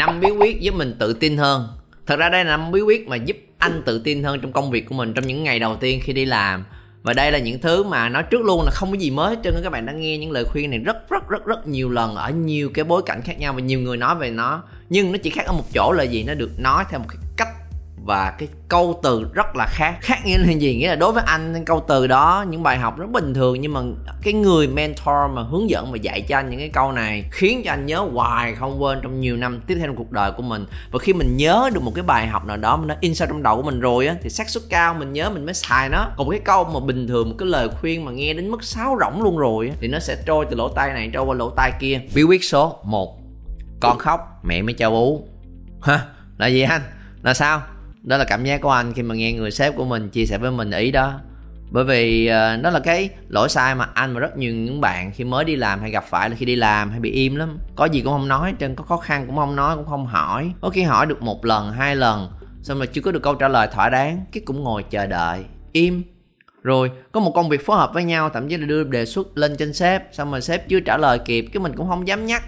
năm bí quyết giúp mình tự tin hơn. Thật ra đây là năm bí quyết mà giúp anh tự tin hơn trong công việc của mình trong những ngày đầu tiên khi đi làm. Và đây là những thứ mà nói trước luôn là không có gì mới hết trơn các bạn đã nghe những lời khuyên này rất rất rất rất nhiều lần ở nhiều cái bối cảnh khác nhau và nhiều người nói về nó. Nhưng nó chỉ khác ở một chỗ là gì? Nó được nói theo một cái và cái câu từ rất là khác khác nghĩa là gì? Nghĩa là đối với anh câu từ đó những bài học rất bình thường nhưng mà cái người mentor mà hướng dẫn và dạy cho anh những cái câu này khiến cho anh nhớ hoài không quên trong nhiều năm tiếp theo trong cuộc đời của mình. Và khi mình nhớ được một cái bài học nào đó mà nó in sâu trong đầu của mình rồi á thì xác suất cao mình nhớ mình mới xài nó. Còn một cái câu mà bình thường một cái lời khuyên mà nghe đến mức sáo rỗng luôn rồi á, thì nó sẽ trôi từ lỗ tai này trôi qua lỗ tai kia. Bí quyết số 1 con khóc mẹ mới cho bú. Ha là gì anh? Là sao? Đó là cảm giác của anh khi mà nghe người sếp của mình chia sẻ với mình ý đó. Bởi vì uh, đó là cái lỗi sai mà anh và rất nhiều những bạn khi mới đi làm hay gặp phải là khi đi làm hay bị im lắm. Có gì cũng không nói trên có khó khăn cũng không nói cũng không hỏi. Có khi hỏi được một lần hai lần xong rồi chưa có được câu trả lời thỏa đáng cái cũng ngồi chờ đợi im. Rồi có một công việc phối hợp với nhau thậm chí là đưa đề xuất lên trên sếp xong rồi sếp chưa trả lời kịp cái mình cũng không dám nhắc.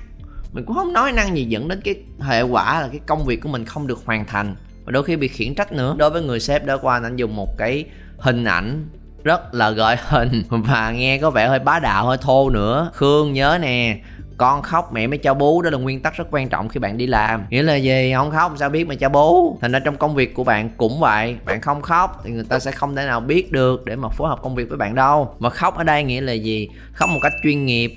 Mình cũng không nói năng gì dẫn đến cái hệ quả là cái công việc của mình không được hoàn thành và đôi khi bị khiển trách nữa. Đối với người sếp đó qua anh dùng một cái hình ảnh rất là gợi hình và nghe có vẻ hơi bá đạo, hơi thô nữa. Khương nhớ nè, con khóc mẹ mới cho bú, đó là nguyên tắc rất quan trọng khi bạn đi làm. Nghĩa là gì? Không khóc, sao biết mà cho bú? Thành ra trong công việc của bạn cũng vậy. Bạn không khóc thì người ta sẽ không thể nào biết được để mà phối hợp công việc với bạn đâu. Mà khóc ở đây nghĩa là gì? Khóc một cách chuyên nghiệp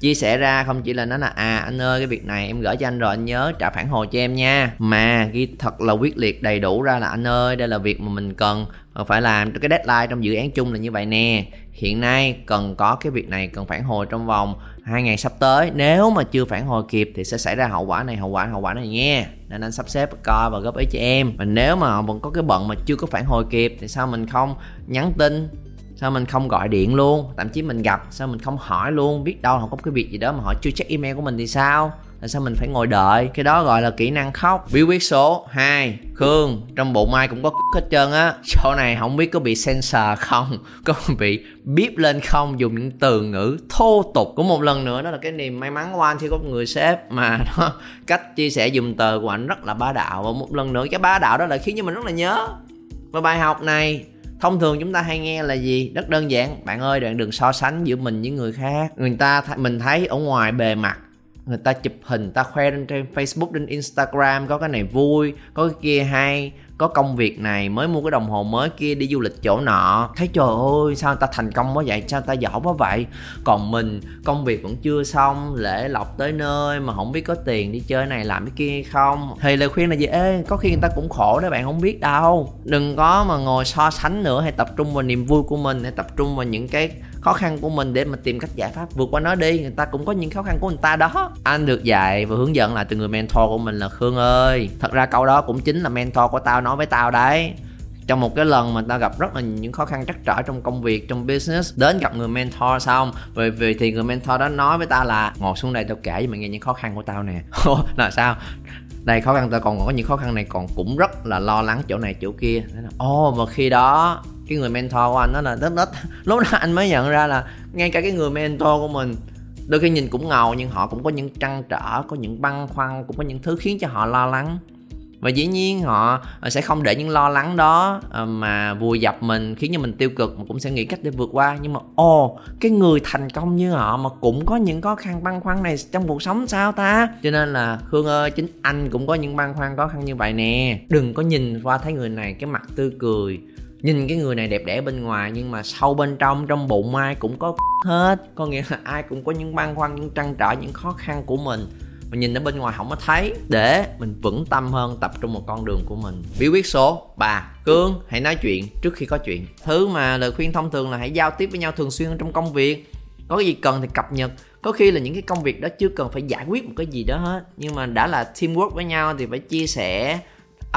chia sẻ ra không chỉ là nói là à anh ơi, cái việc này em gửi cho anh rồi, anh nhớ trả phản hồi cho em nha. Mà ghi thật là quyết liệt đầy đủ ra là, anh ơi, đây là việc mà mình cần ờ, phải làm. Cái deadline trong dự án chung là như vậy nè. Hiện nay cần có cái việc này cần phản hồi trong vòng hai ngày sắp tới. Nếu mà chưa phản hồi kịp thì sẽ xảy ra hậu quả này, hậu quả hậu quả này nha. Nên anh sắp xếp coi và góp ý cho em. Và nếu mà vẫn có cái bận mà chưa có phản hồi kịp thì sao mình không nhắn tin sao mình không gọi điện luôn? Thậm chí mình gặp, sao mình không hỏi luôn? Biết đâu họ có cái việc gì đó mà họ chưa check email của mình thì sao? Tại sao mình phải ngồi đợi? Cái đó gọi là kỹ năng khóc. Bí quyết số 2 khương, trong bụng ai cũng có hết trơn á. Chỗ này không biết có bị sensor không? Có bị bíp lên không? Dùng những từ ngữ thô tục cũng một lần nữa. Đó là cái niềm may mắn của anh khi có một người sếp mà nó cách chia sẻ dùng từ của anh rất là bá đạo. Và một lần nữa, cái bá đạo đó là khiến cho mình rất là nhớ. Và bài học này thông thường chúng ta hay nghe là gì? Rất đơn giản. Bạn ơi bạn đừng so sánh giữa mình với người khác. Người ta mình thấy ở ngoài bề mặt, người ta chụp hình ta khoe lên trên facebook trên instagram, có cái này vui, có cái kia hay có công việc này, mới mua cái đồng hồ mới kia đi du lịch chỗ nọ. Thấy trời ơi, sao ta thành công quá vậy? Sao ta giỏi quá vậy? Còn mình, công việc vẫn chưa xong, lễ lọc tới nơi mà không biết có tiền đi chơi này làm cái kia không. Thì lời khuyên là gì? Ê, có khi người ta cũng khổ đấy bạn, không biết đâu. Đừng có mà ngồi so sánh nữa hay tập trung vào niềm vui của mình hay tập trung vào những cái khó khăn của mình để mà tìm cách giải pháp. Vượt qua nó đi người ta cũng có những khó khăn của người ta đó. Anh được dạy và hướng dẫn lại từ người mentor của mình là khương ơi thật ra câu đó cũng chính là mentor của tao nói với tao đấy. Trong một cái lần mà tao gặp rất là những khó khăn trắc trở trong công việc trong business đến gặp người mentor xong về về thì người mentor đó nói với tao là ngồi xuống đây tao kể cho mày nghe những khó khăn của tao nè. Là sao? Đây khó khăn tao còn có những khó khăn này còn cũng rất là lo lắng chỗ này chỗ kia. Ồ oh, và khi đó cái người mentor của anh đó là lúc đó lúc đó anh mới nhận ra là ngay cả cái người mentor của mình, đôi khi nhìn cũng ngầu nhưng họ cũng có những trăn trở, có những băn khoăn, cũng có những thứ khiến cho họ lo lắng. Và dĩ nhiên họ ờ, sẽ không để những lo lắng đó ờ, mà vùi dập mình, khiến cho mình tiêu cực, mà cũng sẽ nghĩ cách để vượt qua. Nhưng mà, ồ, cái người thành công như họ mà cũng có những khó khăn, băn khoăn này trong cuộc sống sao ta? Cho nên là, hương ơi, chính anh cũng có những băn khoăn, khó khăn như vậy nè. Đừng có nhìn qua thấy người này cái mặt tươi cười nhìn cái người này đẹp đẽ bên ngoài nhưng mà sâu bên trong trong bụng ai cũng có hết. Có nghĩa là ai cũng có những băn khoăn, những trăn trở, những khó khăn của mình. Mà nhìn ở bên ngoài không có thấy. Để mình vững tâm hơn, tập trung một con đường của mình. Bí quyết số 3 cương, hãy nói chuyện trước khi có chuyện. Thứ mà lời khuyên thông thường là hãy giao tiếp với nhau thường xuyên trong công việc. Có cái gì cần thì cập nhật. Có khi là những cái công việc đó chưa cần phải giải quyết một cái gì đó hết. Nhưng mà đã là teamwork với nhau thì phải chia sẻ,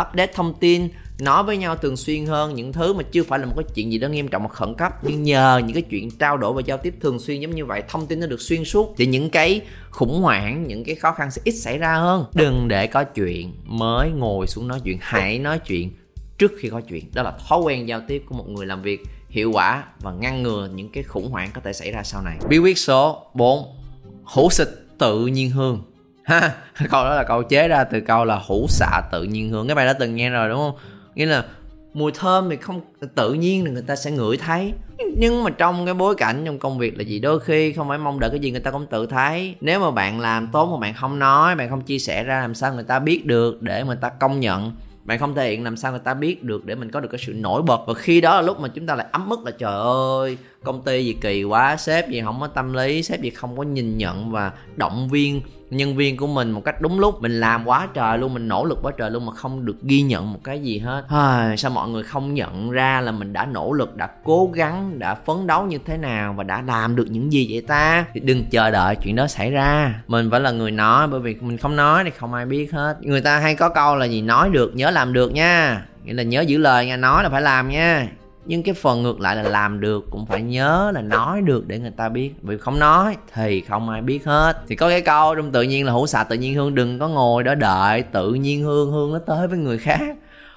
update thông tin nói với nhau thường xuyên hơn, những thứ mà chưa phải là một cái chuyện gì đó nghiêm trọng hoặc khẩn cấp. Nhưng nhờ những cái chuyện trao đổi và giao tiếp thường xuyên giống như vậy, thông tin nó được xuyên suốt, thì những cái khủng hoảng, những cái khó khăn sẽ ít xảy ra hơn. Đừng để có chuyện mới ngồi xuống nói chuyện, hãy nói chuyện trước khi có chuyện. Đó là thói quen giao tiếp của một người làm việc hiệu quả và ngăn ngừa những cái khủng hoảng có thể xảy ra sau này. Bí quyết số 4 hữu xịt tự nhiên hương. Ha, câu đó là câu chế ra từ câu là hữu xạ tự nhiên hương. Các bạn đã từng nghe rồi, đúng không? Nghĩa là mùi thơm thì không, tự nhiên là người ta sẽ ngửi thấy. Nhưng mà trong cái bối cảnh trong công việc là gì? Đôi khi không phải mong đợi cái gì người ta cũng tự thấy. Nếu mà bạn làm tốt mà bạn không nói, bạn không chia sẻ ra làm sao người ta biết được để người ta công nhận. Bạn không thể hiện làm sao người ta biết được để mình có được cái sự nổi bật. Và khi đó là lúc mà chúng ta lại ấm ức là trời ơi công ty gì kỳ quá sếp gì không có tâm lý sếp gì không có nhìn nhận và động viên nhân viên của mình một cách đúng lúc. Mình làm quá trời luôn mình nỗ lực quá trời luôn mà không được ghi nhận một cái gì hết. À, sao mọi người không nhận ra là mình đã nỗ lực đã cố gắng đã phấn đấu như thế nào và đã làm được những gì vậy ta? Thì đừng chờ đợi chuyện đó xảy ra. Mình phải là người nói bởi vì mình không nói thì không ai biết hết. Người ta hay có câu là gì? Nói được nhớ làm được nha. Nghĩa là nhớ giữ lời nha nói là phải làm nha nhưng cái phần ngược lại là làm được, cũng phải nhớ là nói được để người ta biết. Vì không nói thì không ai biết hết. Thì có cái câu trong tự nhiên là hữu xạ tự nhiên hương, đừng có ngồi đó đợi tự nhiên hương hương nó tới với người khác.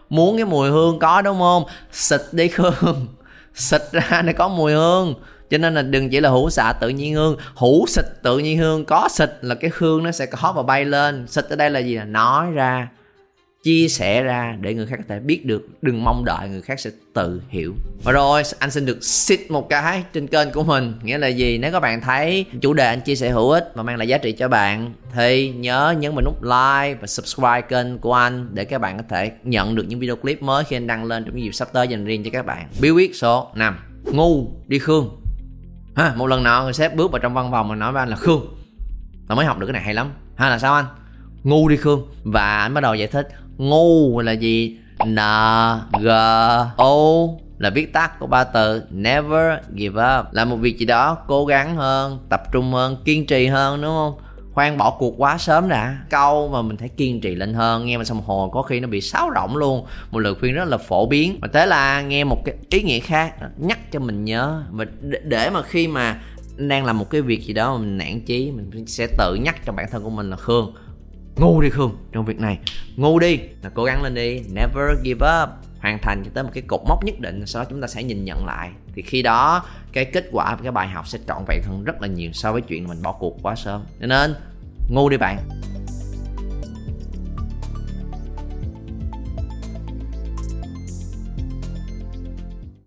Muốn cái mùi hương có đúng không? Xịt đi hương. Xịt ra nó có mùi hương. Cho nên là đừng chỉ là hữu xạ tự nhiên hương. Hữu xịt tự nhiên hương, có xịt là cái hương nó sẽ có và bay lên. Xịt ở đây là gì? Là nói ra chia sẻ ra để người khác có thể biết được. Đừng mong đợi người khác sẽ tự hiểu. Và rồi, anh xin được xịt một cái trên kênh của mình. Nghĩa là gì? Nếu các bạn thấy chủ đề anh chia sẻ hữu ích và mang lại giá trị cho bạn, thì nhớ nhấn vào nút like và subscribe kênh của anh để các bạn có thể nhận được những video clip mới khi anh đăng lên trong dịp sắp tới dành riêng cho các bạn. Bí quyết số 5 ngu, đi khương. Ha, một lần nọ người sếp bước vào trong văn phòng mà nói với anh là khương. Tao mới học được cái này hay lắm. Ha, là sao anh? Ngu, đi khương. Và anh bắt đầu giải thích ngu là gì? N g o. Là viết tắt của ba từ never give up. Là một việc gì đó cố gắng hơn tập trung hơn kiên trì hơn đúng không? Khoan bỏ cuộc quá sớm đã. Câu mà mình thấy kiên trì lên hơn nghe mà xong hồ có khi nó bị sáo rỗng luôn. Một lời khuyên rất là phổ biến. Và thế là nghe một cái ý nghĩa khác nhắc cho mình nhớ. Và để, để mà khi mà đang làm một cái việc gì đó mà mình nản chí mình sẽ tự nhắc cho bản thân của mình là khương ngu đi khương, trong việc này. Ngu đi là cố gắng lên đi, never give up, hoàn thành cho tới một cái cột mốc nhất định, sau đó chúng ta sẽ nhìn nhận lại. Thì khi đó, cái kết quả và cái bài học sẽ trọn vẹn hơn rất là nhiều so với chuyện mình bỏ cuộc quá sớm. Cho nên, ngu đi bạn.